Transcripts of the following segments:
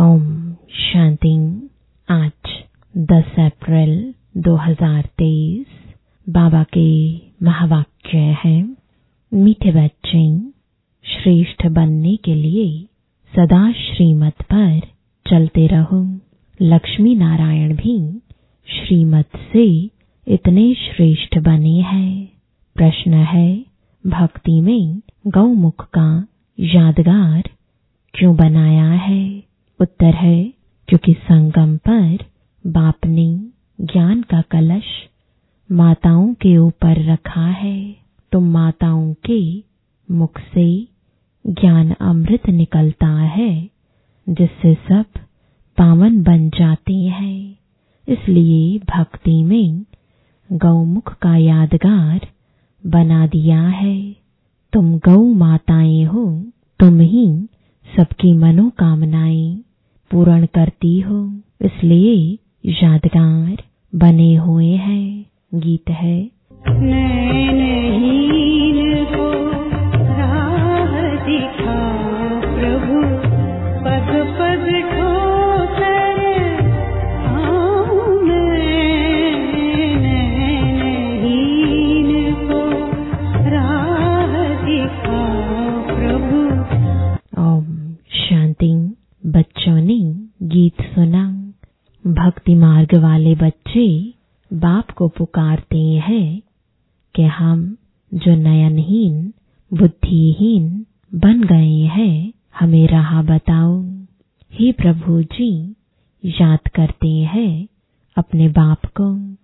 ओम शांति। आज 10 अप्रैल 2023 बाबा के महावाक्य है, मीठे बच्चे, श्रेष्ठ बनने के लिए सदा श्रीमत पर चलते रहो लक्ष्मी नारायण भी श्रीमत से इतने श्रेष्ठ बने हैं प्रश्न है भक्ति में गौमुख का यादगार क्यों बनाया है उत्तर है क्योंकि संगम पर बाप ने ज्ञान का कलश माताओं के ऊपर रखा है तो माताओं के मुख से ज्ञान अमृत निकलता है जिससे सब पावन बन जाते हैं। इसलिए भक्ति में गौमुख का यादगार बना दिया है। तुम गौ माताएँ हो, तुम ही सबकी मनोकामनाएँ पूर्ण करती हो। इसलिए यादगार बने हुए हैं। गीत है। नैनहीन को बच्चों ने गीत सुना भक्ति मार्ग वाले बच्चे बाप को पुकारते हैं कि हम जो नयनहीन, बुद्धिहीन बन गए हैं, हमें राह बताओ। हे प्रभु जी, याद करते हैं अपने बाप को।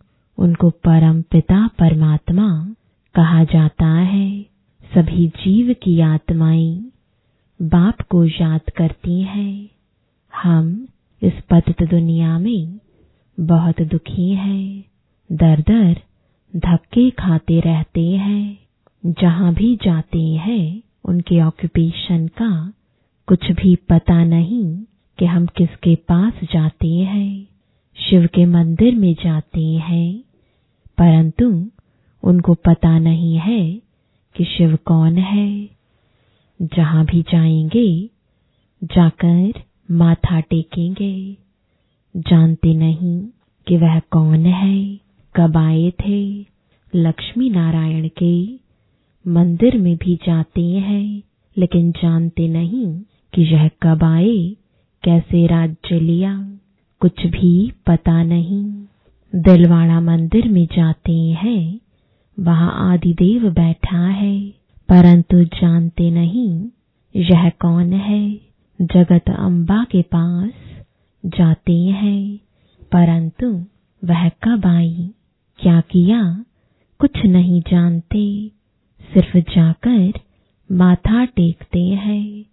उनको परम पिता परमात्मा कहा जाता है। सभी जीव की आत्माएँ बाप को याद करती हैं। हम इस पतित दुनिया में बहुत दुखी हैं दर दर धक्के खाते रहते हैं, जहाँ भी जाते हैं, उनके ऑक्यूपेशन का कुछ भी पता नहीं कि हम किसके पास जाते हैं, शिव के मंदिर में जाते हैं, परंतु उनको पता नहीं है कि शिव कौन है। जहाँ भी जाएँगे, जाकर माथा टेकेंगे। जानते नहीं कि वह कौन है, कब आए थे। लक्ष्मी नारायण के मंदिर में भी जाते हैं, लेकिन जानते नहीं कि यह कब आए, कैसे राज्य लिया, कुछ भी पता नहीं। दिलवाड़ा मंदिर में जाते हैं, वहाँ आदिदेव बैठा है, परंतु जानते नहीं यह कौन है। जगत अम्बा के पास जाते हैं, परंतु वह कब आई, क्या किया, कुछ नहीं जानते। सिर्फ़ जाकर माथा टेकते हैं,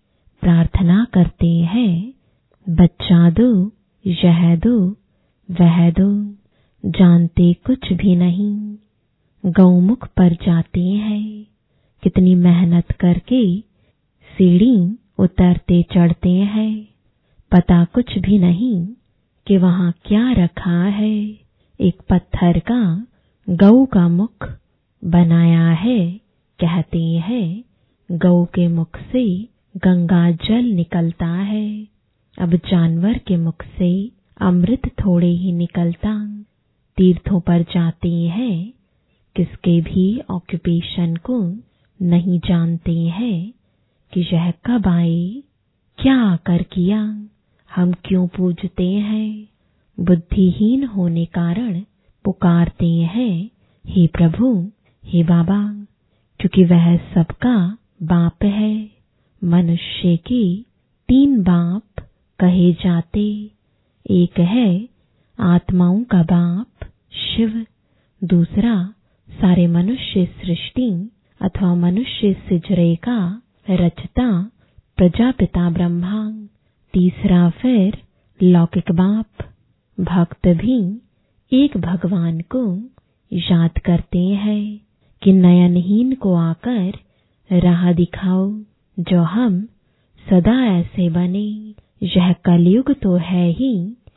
प्रार्थना करते हैं, बच्चा दो, यह दो, वह दो, जानते कुछ भी नहीं। गौमुख पर जाते हैं, कितनी मेहनत करके सीढ़ी उतरते चढ़ते हैं। पता कुछ भी नहीं कि वहाँ क्या रखा है। एक पत्थर का, गऊ का मुख बनाया है, कहते हैं। गऊ के मुख से गंगा जल निकलता है। अब जानवर के मुख से अमृत थोड़े ही निकलता। तीर्थों पर जाते हैं, किसके भी ऑक्यूपेशन को नहीं जानते हैं। कि यह कब आए, क्या आकर किया, हम क्यों पूजते हैं, बुद्धिहीन होने कारण पुकारते हैं, हे प्रभु, हे बाबा, क्योंकि वह सबका बाप है, मनुष्य के तीन बाप कहे जाते, एक है आत्माओं का बाप, शिव, दूसरा सारे मनुष्य सृष्टि अथवा मनुष्य सिजरे का रचता प्रजापिता ब्रह्मा तीसरा फिर लौकिक बाप। भक्त भी एक भगवान को याद करते हैं कि नयनहीन को आकर राह दिखाओ, जो हम सदा ऐसे बने। यह कलयुग तो है ही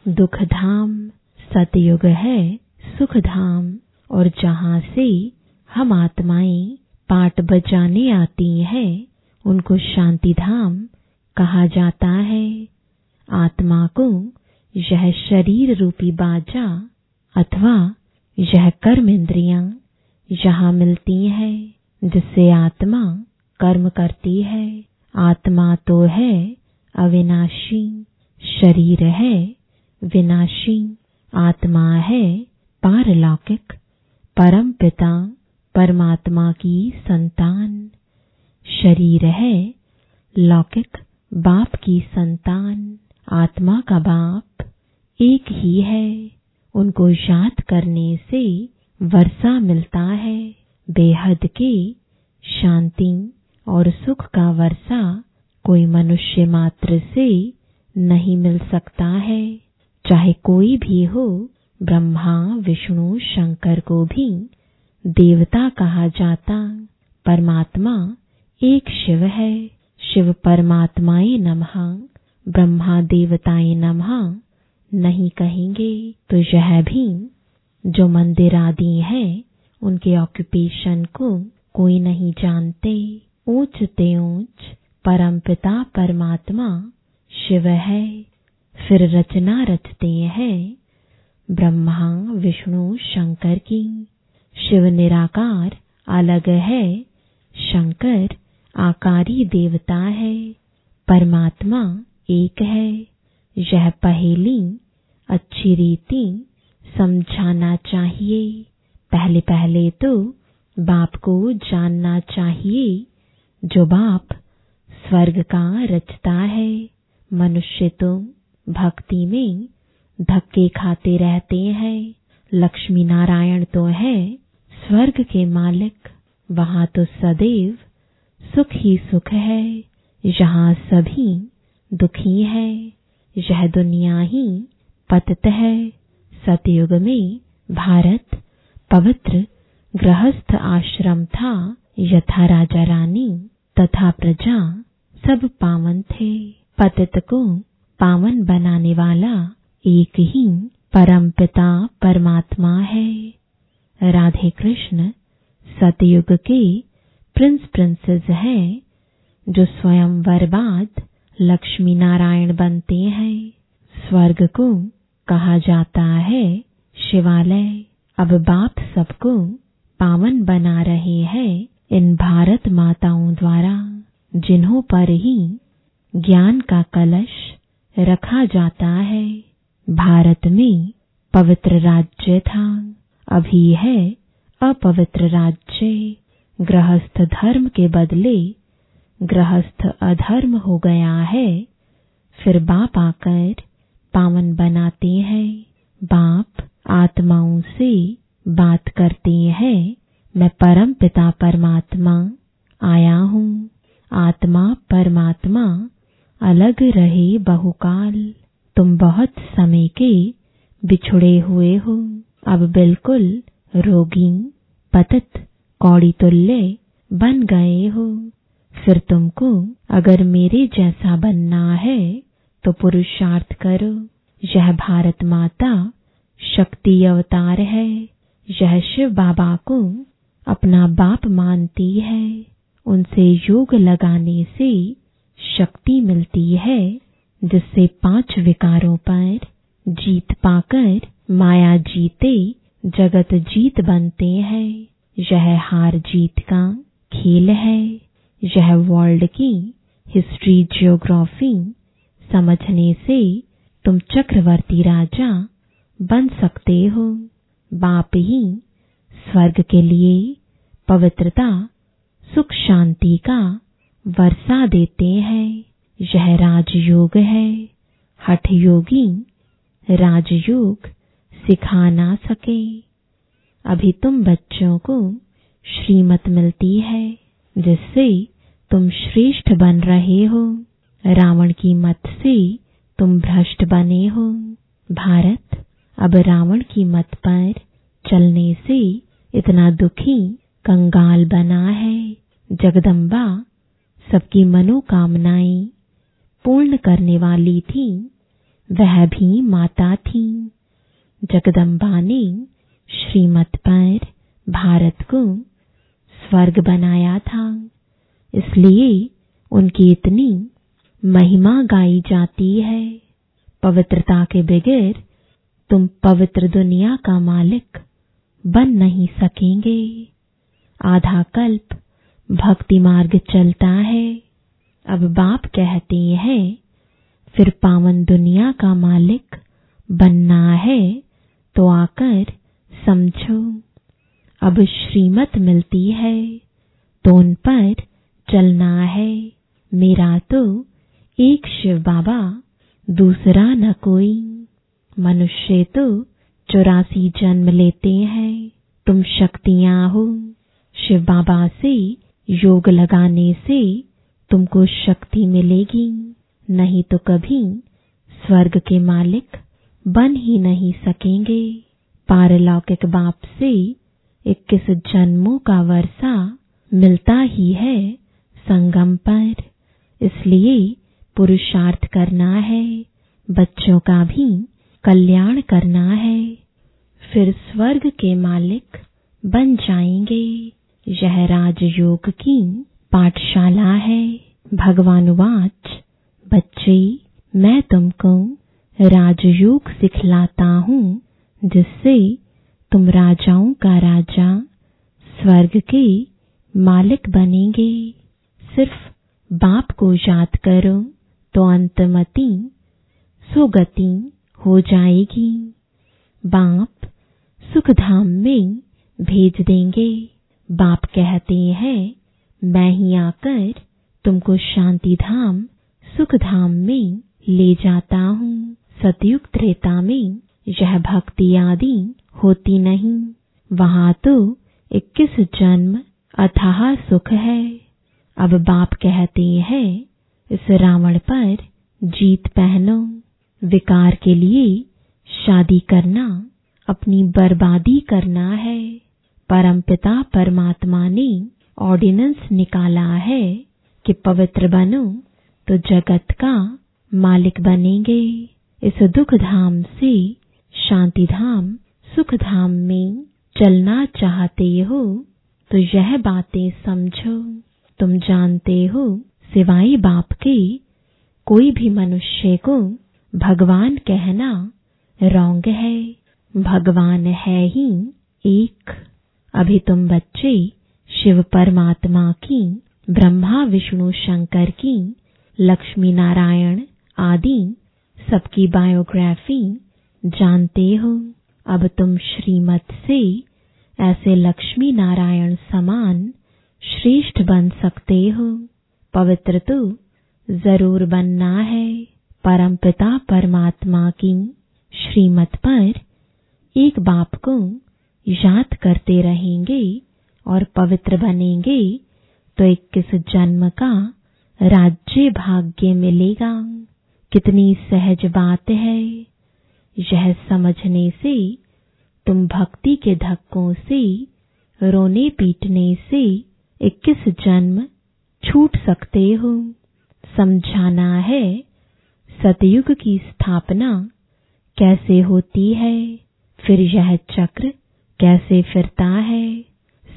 दुख धाम सतयुग है सुख धाम और जहाँ से हम आत्माएँ पाठ बजाने आती हैं उनको शांति धाम कहा जाता है। आत्मा को यह शरीर रूपी बाजा अथवा यह कर्म इंद्रियाँ यहाँ मिलती है, जिससे आत्मा कर्म करती है। आत्मा तो है अविनाशी, शरीर है विनाशी, आत्मा है पारलौकिक परम पिता परमात्मा की संतान। शरीर है, लौकिक बाप की संतान, आत्मा का बाप एक ही है। उनको याद करने से वर्षा मिलता है। बेहद के शांति और सुख का वर्षा कोई मनुष्य मात्र से नहीं मिल सकता है। चाहे कोई भी हो, ब्रह्मा, विष्णु, शंकर को भी देवता कहा जाता। परमात्मा एक शिव है। शिव परमात्माए नमः। ब्रह्मा देवताए नमः। नहीं कहेंगे तो यह भी। जो मंदिर आदि है, उनके ऑक्यूपेशन को कोई नहीं जानते। ऊंच ते ऊंच परम पिता परमात्मा शिव है। फिर रचना रचते हैं। ब्रह्मा, विष्णु, शंकर की। शिव निराकार अलग है। शंकर आकारी देवता है, परमात्मा एक है। यह पहेली अच्छी रीति समझाना चाहिए। पहले पहले तो बाप को जानना चाहिए, जो बाप स्वर्ग का रचता है। मनुष्य तो भक्ति में धक्के खाते रहते हैं। लक्ष्मी नारायण तो है, स्वर्ग के मालिक, वहाँ तो सदैव सुख ही सुख है यहाँ सभी दुखी है, यह दुनिया ही पतित है। सतयुग में भारत पवित्र गृहस्थ आश्रम था, यथा राजा रानी तथा प्रजा सब पावन थे। पतित को पावन बनाने वाला एक ही परम पिता परमात्मा है। राधे कृष्ण, सतयुग के प्रिंस प्रिंसेस हैं, जो स्वयं वरबाद लक्ष्मी नारायण बनते हैं। स्वर्ग को कहा जाता है शिवालय। अब बाप सबको पावन बना रहे हैं इन भारत माताओं द्वारा, जिन्हों पर ही ज्ञान का कलश रखा जाता है। भारत में पवित्र राज्य था, अभी है अपवित्र राज्य। गृहस्थ धर्म के बदले गृहस्थ अधर्म हो गया है, फिर बाप आकर पावन बनाते हैं, बाप आत्माओं से बात करते हैं, मैं परम पिता परमात्मा आया हूँ, आत्मा परमात्मा अलग रहे बहुकाल, तुम बहुत समय के बिछुड़े हुए हो, अब बिल्कुल रोगी, पतित कौड़ी तुल्य बन गए हो। फिर तुमको अगर मेरे जैसा बनना है तो पुरुषार्थ करो। यह भारत माता शक्ति अवतार है। यह शिव बाबा को अपना बाप मानती है। उनसे योग लगाने से शक्ति मिलती है, जिससे पाँच विकारों पर जीत पाकर माया जीते, जगत जीत बनते हैं। यह हार जीत का खेल है। यह वर्ल्ड की हिस्ट्री जियोग्राफी समझने से तुम चक्रवर्ती राजा बन सकते हो। बाप ही स्वर्ग के लिए पवित्रता, सुख, शांति का वर्षा देते हैं। यह राजयोग है। हठ योगी राजयोग सिखा ना सके। अभी तुम बच्चों को श्रीमत मिलती है, जिससे तुम श्रेष्ठ बन रहे हो। रावण की मत से तुम भ्रष्ट बने हो। भारत अब रावण की मत पर चलने से इतना दुखी कंगाल बना है। जगदम्बा सबकी मनोकामनाएँ पूर्ण करने वाली थी, वह भी माता थी। जगदम्बा ने श्रीमत पर भारत को स्वर्ग बनाया था। इसलिए उनकी इतनी महिमा गाई जाती है। पवित्रता के बगैर तुम पवित्र दुनिया का मालिक बन नहीं सकेंगे। आधा कल्प भक्ति मार्ग चलता है। अब बाप कहते हैं, फिर पावन दुनिया का मालिक बनना है तो आकर समझो। अब श्रीमत मिलती है तो उन पर चलना है। मेरा तो एक शिव बाबा, दूसरा न कोई। मनुष्य तो चौरासी जन्म लेते हैं, तुम शक्तियाँ हो। शिव बाबा से योग लगाने से तुमको शक्ति मिलेगी। नहीं तो कभी स्वर्ग के मालिक बन ही नहीं सकेंगे। पारलौकिक बाप से इक्कीस जन्मों का वर्षा मिलता ही है संगम पर। इसलिए पुरुषार्थ करना है, बच्चों का भी कल्याण करना है। फिर स्वर्ग के मालिक बन जाएँगे। यह राजयोग की पाठशाला है। भगवान वाच, बच्चे, मैं तुमको राजयोग सिखलाता हूँ। जिससे तुम राजाओं का राजा, स्वर्ग के मालिक बनेंगे। सिर्फ़ बाप को याद करो तो अंतमति, सुगति हो जाएगी। बाप सुखधाम में भेज देंगे। बाप कहते हैं, मैं ही आकर तुमको शांति धाम सुख धाम में ले जाता हूँ। सतयुग त्रेता में यह भक्ति आदि होती नहीं। वहाँ तो इक्कीस जन्म अथाह सुख है। अब बाप कहते हैं, इस रावण पर जीत पहनो। विकार के लिए शादी करना, अपनी बर्बादी करना है। परमपिता परमात्मा ने ऑर्डिनेंस निकाला है कि पवित्र बनो तो जगत का मालिक बनेंगे। इस दुख धाम से शांति धाम सुख धाम में चलना चाहते हो तो यह बातें समझो। तुम जानते हो, सिवाय बाप के, कोई भी मनुष्य को भगवान कहना रोंग है। भगवान है ही एक। अभी तुम बच्चे, शिव परमात्मा की, ब्रह्मा, विष्णु, शंकर की, लक्ष्मी नारायण आदि, सबकी बायोग्राफी जानते हो, अब तुम श्रीमत से ऐसे लक्ष्मी नारायण समान श्रेष्ठ बन सकते हो। पवित्र तो ज़रूर बनना है परमपिता परमात्मा की। श्रीमत पर एक बाप को याद करते रहेंगे और पवित्र बनेंगे तो इक्कीस जन्म का राज्य भाग्य मिलेगा। कितनी सहज बात है। यह समझने से, तुम भक्ति के धक्कों से, रोने पीटने से इक्कीस जन्म छूट सकते हो। समझाना है, सतयुग की स्थापना कैसे होती है? फिर यह चक्र कैसे फिरता है?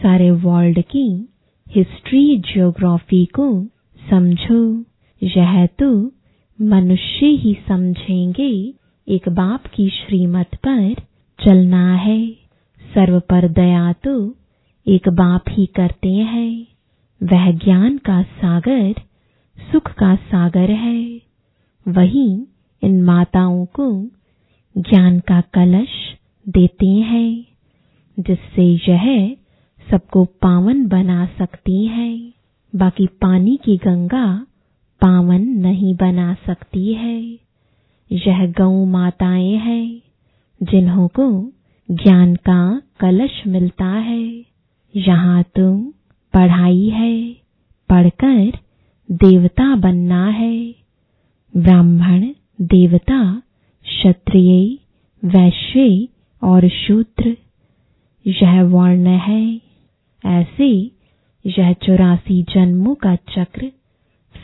सारे वर्ल्ड की हिस्ट्री जियोग्राफी को समझो। यह तो मनुष्य ही समझेंगे। एक बाप की श्रीमत पर चलना है। सर्व पर दया तो एक बाप ही करते हैं। वह ज्ञान का सागर, सुख का सागर है। वही इन माताओं को ज्ञान का कलश देते हैं, जिससे यह सबको पावन बना सकती है। बाकी पानी की गंगा पावन नहीं बना सकती है। यह गौ माताएँ हैं, जिन्हों को ज्ञान का कलश मिलता है। यहाँ तो पढ़ाई है, पढ़कर देवता बनना है। ब्राह्मण, देवता, क्षत्रिय, वैश्य और शूद्र, यह वर्ण है। ऐसे यह चौरासी जन्मों का चक्र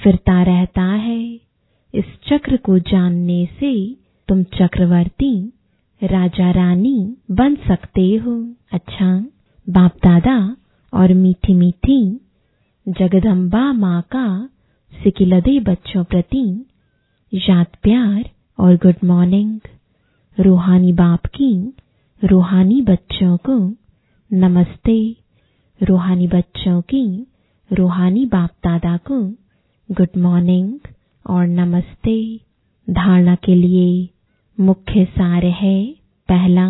फिरता रहता है। इस चक्र को जानने से तुम चक्रवर्ती, राजा रानी बन सकते हो। अच्छा बाप दादा और मीठी मीठी जगदम्बा माँ का सिकिलदे बच्चों प्रति याद प्यार और गुड मॉर्निंग रूहानी बाप की रूहानी बच्चों को नमस्ते। रूहानी बच्चों की रूहानी बाप दादा को गुड मॉर्निंग और नमस्ते। धारणा के लिए मुख्य सार है पहला,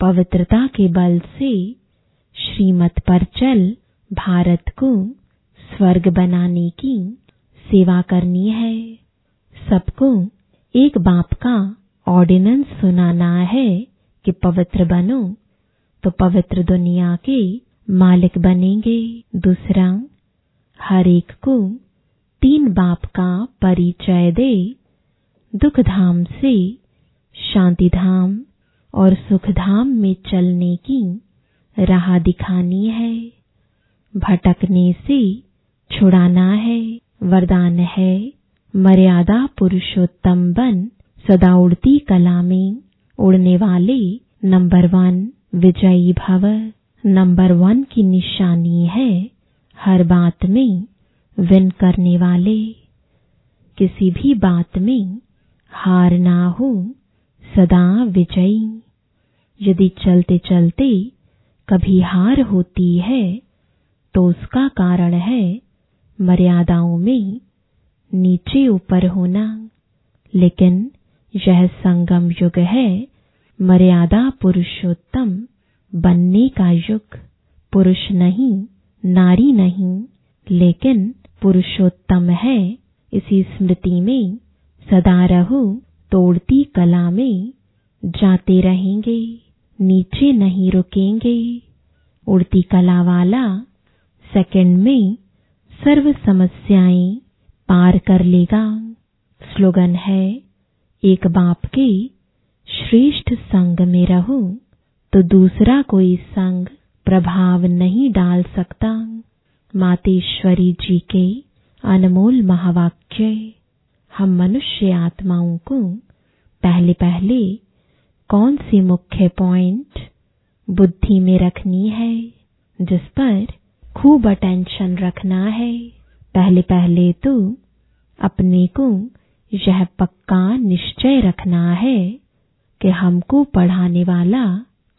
पवित्रता के बल से श्रीमत पर चल भारत को स्वर्ग बनाने की सेवा करनी है। सबको एक बाप का ऑर्डिनेंस सुनाना है कि पवित्र बनो तो पवित्र दुनिया के मालिक बनेंगे। दूसरा, हर एक को तीन बाप का परिचय दे दुख धाम से शांति धाम और सुख धाम में चलने की राह दिखानी है। भटकने से छुड़ाना है। वरदान है मर्यादा पुरुषोत्तम बन, सदा उड़ती कला में उड़ने वाले नंबर वन विजयी भव। नंबर वन की निशानी है हर बात में विन करने वाले, किसी भी बात में हार ना हो, सदा विजयी। यदि चलते चलते कभी हार होती है तो उसका कारण है मर्यादाओं में नीचे ऊपर होना। लेकिन यह संगम युग है, मर्यादा पुरुषोत्तम बनने का युग। पुरुष नहीं, नारी नहीं, लेकिन पुरुषोत्तम है, इसी स्मृति में सदा रहो, तोड़ती कला में जाते रहेंगे, नीचे नहीं रुकेंगे। उड़ती कला वाला सेकंड में सर्व समस्याएँ पार कर लेगा। स्लोगन है, एक बाप के श्रेष्ठ संग में रहो तो दूसरा कोई संग प्रभाव नहीं डाल सकता। मातेश्वरी जी के अनमोल महावाक्य, हम मनुष्य आत्माओं को पहले पहले कौन सी मुख्य पॉइंट बुद्धि में रखनी है, जिस पर खूब अटेंशन रखना है? पहले पहले तो अपने को यह पक्का निश्चय रखना है कि हमको पढ़ाने वाला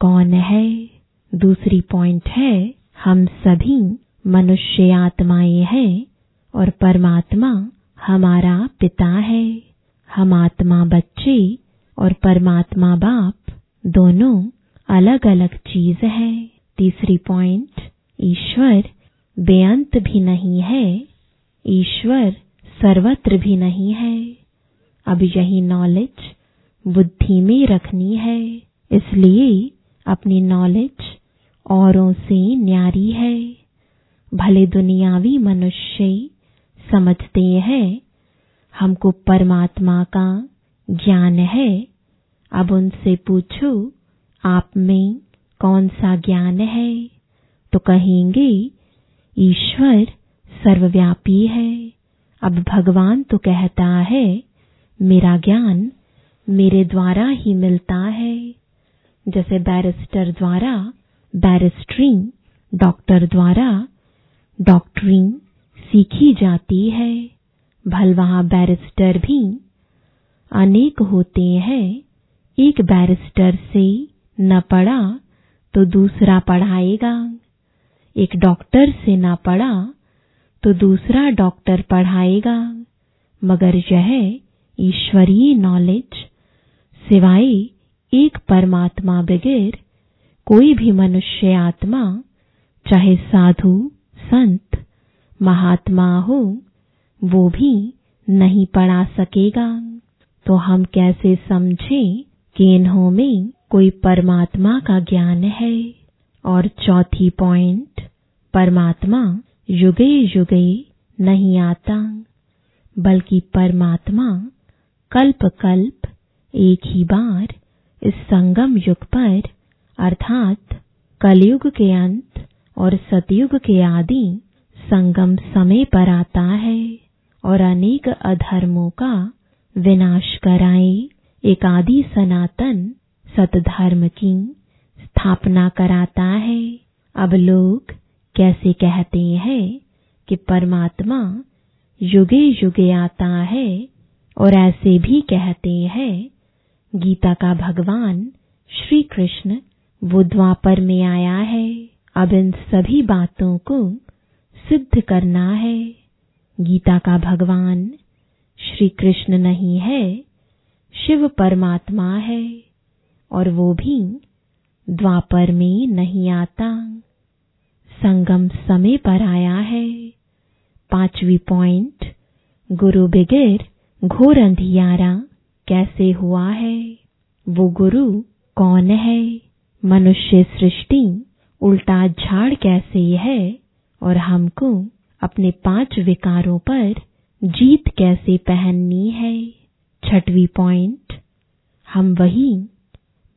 कौन है। दूसरी पॉइंट है, हम सभी मनुष्य आत्माएँ हैं और परमात्मा हमारा पिता है। हम आत्मा बच्चे और परमात्मा बाप दोनों अलग अलग चीज़ है। तीसरी पॉइंट ईश्वर बेअंत भी नहीं है। ईश्वर सर्वत्र भी नहीं है। अब यही नॉलेज बुद्धि में रखनी है। इसलिए अपनी नॉलेज औरों से न्यारी है। भले दुनियावी मनुष्य समझते हैं, हमको परमात्मा का ज्ञान है। अब उनसे पूछो, आप में कौन सा ज्ञान है? तो कहेंगे, ईश्वर सर्वव्यापी है। अब भगवान तो कहता है, मेरा ज्ञान मेरे द्वारा ही मिलता है। जैसे बैरिस्टर द्वारा बैरिस्ट्री डॉक्टर द्वारा डॉक्टरिंग सीखी जाती है। भल वहाँ बैरिस्टर भी अनेक होते हैं। एक बैरिस्टर से न पढ़ा तो दूसरा पढ़ाएगा। एक डॉक्टर से न पढ़ा तो दूसरा डॉक्टर पढ़ाएगा। मगर यह ईश्वरीय नॉलेज सिवाय एक परमात्मा बगैर कोई भी मनुष्य आत्मा, चाहे साधु संत, महात्मा हो, वो भी नहीं पढ़ा सकेगा। तो हम कैसे समझें कि इन्हों में कोई परमात्मा का ज्ञान है? और चौथी पॉइंट, परमात्मा युगे युगे नहीं आता, बल्कि परमात्मा कल्प कल्प एक ही बार इस संगम युग पर, अर्थात कलयुग के अंत और सतयुग के आदि संगम समय पर आता है और अनेक अधर्मों का विनाश कराए। एक आदि सनातन सतधर्म की स्थापना कराता है। अब लोग कैसे कहते हैं कि परमात्मा युगे युगे आता है और ऐसे भी कहते हैं, गीता का भगवान श्री कृष्ण वो द्वापर में आया है। अब इन सभी बातों को सिद्ध करना है। गीता का भगवान श्री कृष्ण नहीं है, शिव परमात्मा है, और वो भी द्वापर में नहीं आता। संगम समय पर आया है। पांचवी पॉइंट, गुरु बिगैर घोर अंधियारा कैसे हुआ है? वो गुरु कौन है? मनुष्य सृष्टि उल्टा झाड़ कैसे है और हमको अपने पाँच विकारों पर जीत कैसे पहननी है? छठवीं पॉइंट हम वही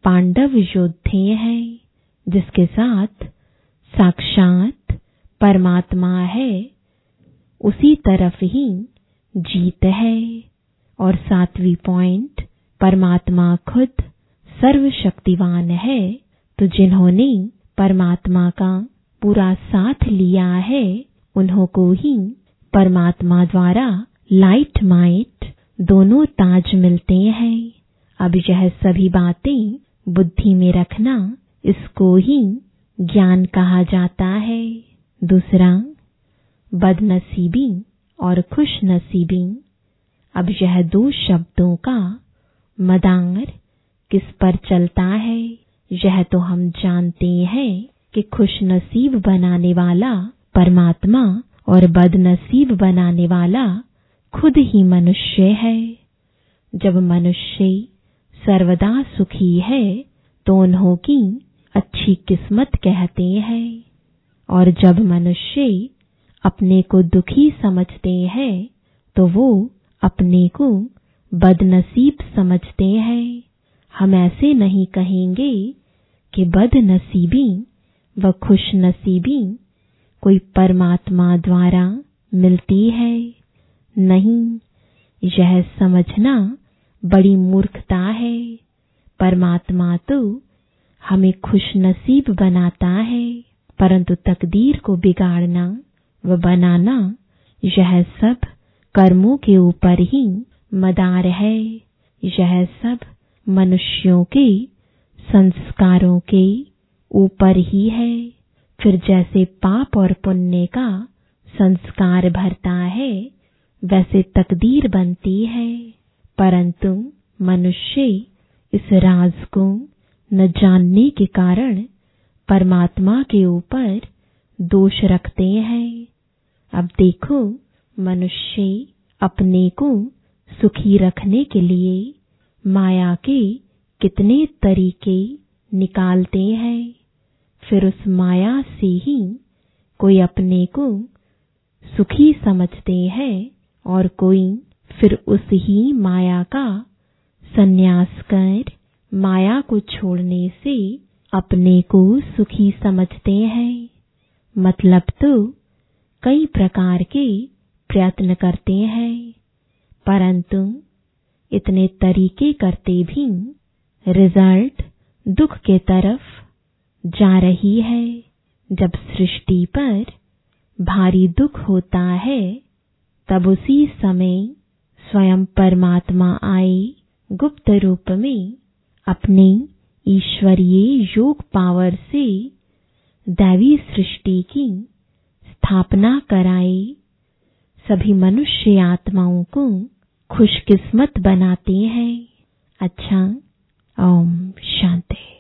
पांडव योद्धे हैं जिसके साथ साक्षात परमात्मा है, उसी तरफ़ ही जीत है। और सातवीं पॉइंट परमात्मा खुद सर्वशक्तिवान है तो जिन्होंने परमात्मा का पूरा साथ लिया है, उन्हों को ही परमात्मा द्वारा लाइट माइट दोनों ताज मिलते हैं। अब यह सभी बातें बुद्धि में रखना, इसको ही ज्ञान कहा जाता है। दूसरा, बदनसीबी और खुशनसीबी। अब यह दो शब्दों का मदार किस पर चलता है? यह तो हम जानते हैं कि खुशनसीब बनाने वाला परमात्मा और बदनसीब बनाने वाला खुद ही मनुष्य है। जब मनुष्य सर्वदा सुखी है तो उन्हों की अच्छी किस्मत कहते हैं। और जब मनुष्य अपने को दुखी समझते हैं तो वो अपने को बदनसीब समझते हैं। हम ऐसे नहीं कहेंगे कि बदनसीबी व खुशनसीबी कोई परमात्मा द्वारा मिलती है। नहीं, यह समझना बड़ी मूर्खता है। परमात्मा तो हमें खुशनसीब बनाता है, परंतु तकदीर को बिगाड़ना व बनाना यह सब कर्मों के ऊपर ही मदार है। यह सब मनुष्यों के संस्कारों के ऊपर ही है। फिर जैसे पाप और पुण्य का संस्कार भरता है, वैसे तकदीर बनती है। परंतु मनुष्य इस राज को न जानने के कारण परमात्मा के ऊपर दोष रखते हैं। अब देखो, मनुष्य अपने को सुखी रखने के लिए माया के कितने तरीके निकालते हैं। फिर उस माया से ही कोई अपने को सुखी समझते हैं और कोई फिर उस ही माया का संन्यास कर माया को छोड़ने से अपने को सुखी समझते हैं। मतलब तो कई प्रकार के प्रयत्न करते हैं, परंतु इतने तरीके करते भी रिज़ल्ट दुख के तरफ़ जा रही है। जब सृष्टि पर भारी दुख होता है, तब उसी समय स्वयं परमात्मा आए गुप्त रूप में अपने ईश्वरीय योग पावर से दैवी सृष्टि की स्थापना कराए सभी मनुष्य आत्माओं को खुशकिस्मत बनाते हैं। अच्छा ओम शांति